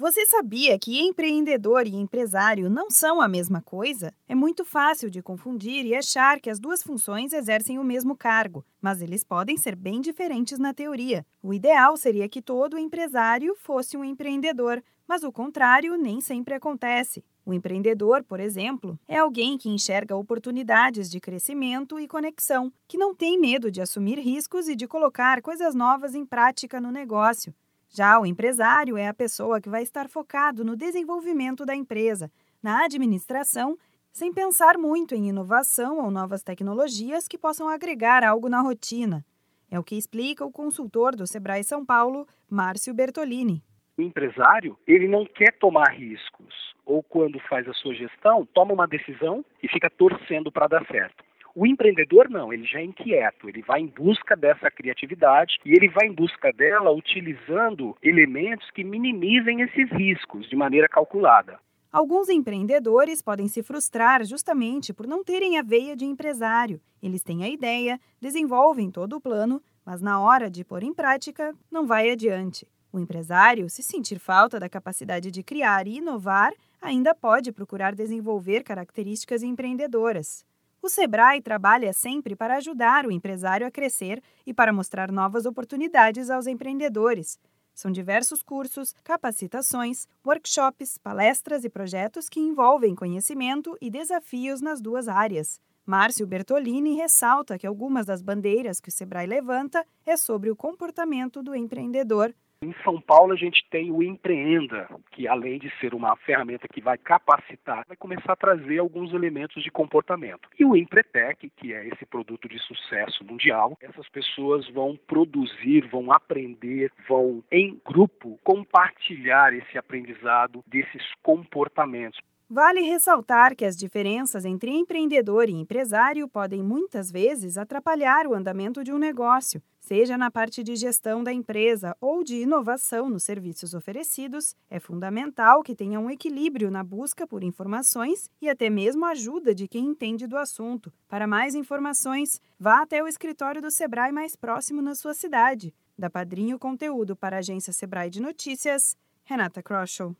Você sabia que empreendedor e empresário não são a mesma coisa? É muito fácil de confundir e achar que as duas funções exercem o mesmo cargo, mas eles podem ser bem diferentes na teoria. O ideal seria que todo empresário fosse um empreendedor, mas o contrário nem sempre acontece. O empreendedor, por exemplo, é alguém que enxerga oportunidades de crescimento e conexão, que não tem medo de assumir riscos e de colocar coisas novas em prática no negócio. Já o empresário é a pessoa que vai estar focado no desenvolvimento da empresa, na administração, sem pensar muito em inovação ou novas tecnologias que possam agregar algo na rotina. É o que explica o consultor do Sebrae São Paulo, Márcio Bertolini. O empresário, ele não quer tomar riscos, ou quando faz a sua gestão, toma uma decisão e fica torcendo para dar certo. O empreendedor não, ele já é inquieto, ele vai em busca dessa criatividade e ele vai em busca dela utilizando elementos que minimizem esses riscos de maneira calculada. Alguns empreendedores podem se frustrar justamente por não terem a veia de empresário. Eles têm a ideia, desenvolvem todo o plano, mas na hora de pôr em prática, não vai adiante. O empresário, se sentir falta da capacidade de criar e inovar, ainda pode procurar desenvolver características empreendedoras. O Sebrae trabalha sempre para ajudar o empresário a crescer e para mostrar novas oportunidades aos empreendedores. São diversos cursos, capacitações, workshops, palestras e projetos que envolvem conhecimento e desafios nas duas áreas. Márcio Bertolini ressalta que algumas das bandeiras que o Sebrae levanta é sobre o comportamento do empreendedor, em São Paulo, a gente tem o Empreenda, que além de ser uma ferramenta que vai capacitar, vai começar a trazer alguns elementos de comportamento. E o Empretec, que é esse produto de sucesso mundial, essas pessoas vão produzir, vão aprender, vão, em grupo, compartilhar esse aprendizado desses comportamentos. Vale ressaltar que as diferenças entre empreendedor e empresário podem muitas vezes atrapalhar o andamento de um negócio, seja na parte de gestão da empresa ou de inovação nos serviços oferecidos. É fundamental que tenha um equilíbrio na busca por informações e até mesmo ajuda de quem entende do assunto. Para mais informações, vá até o escritório do Sebrae mais próximo na sua cidade. Da Padrinho Conteúdo para a agência Sebrae de Notícias, Renata Kroschel.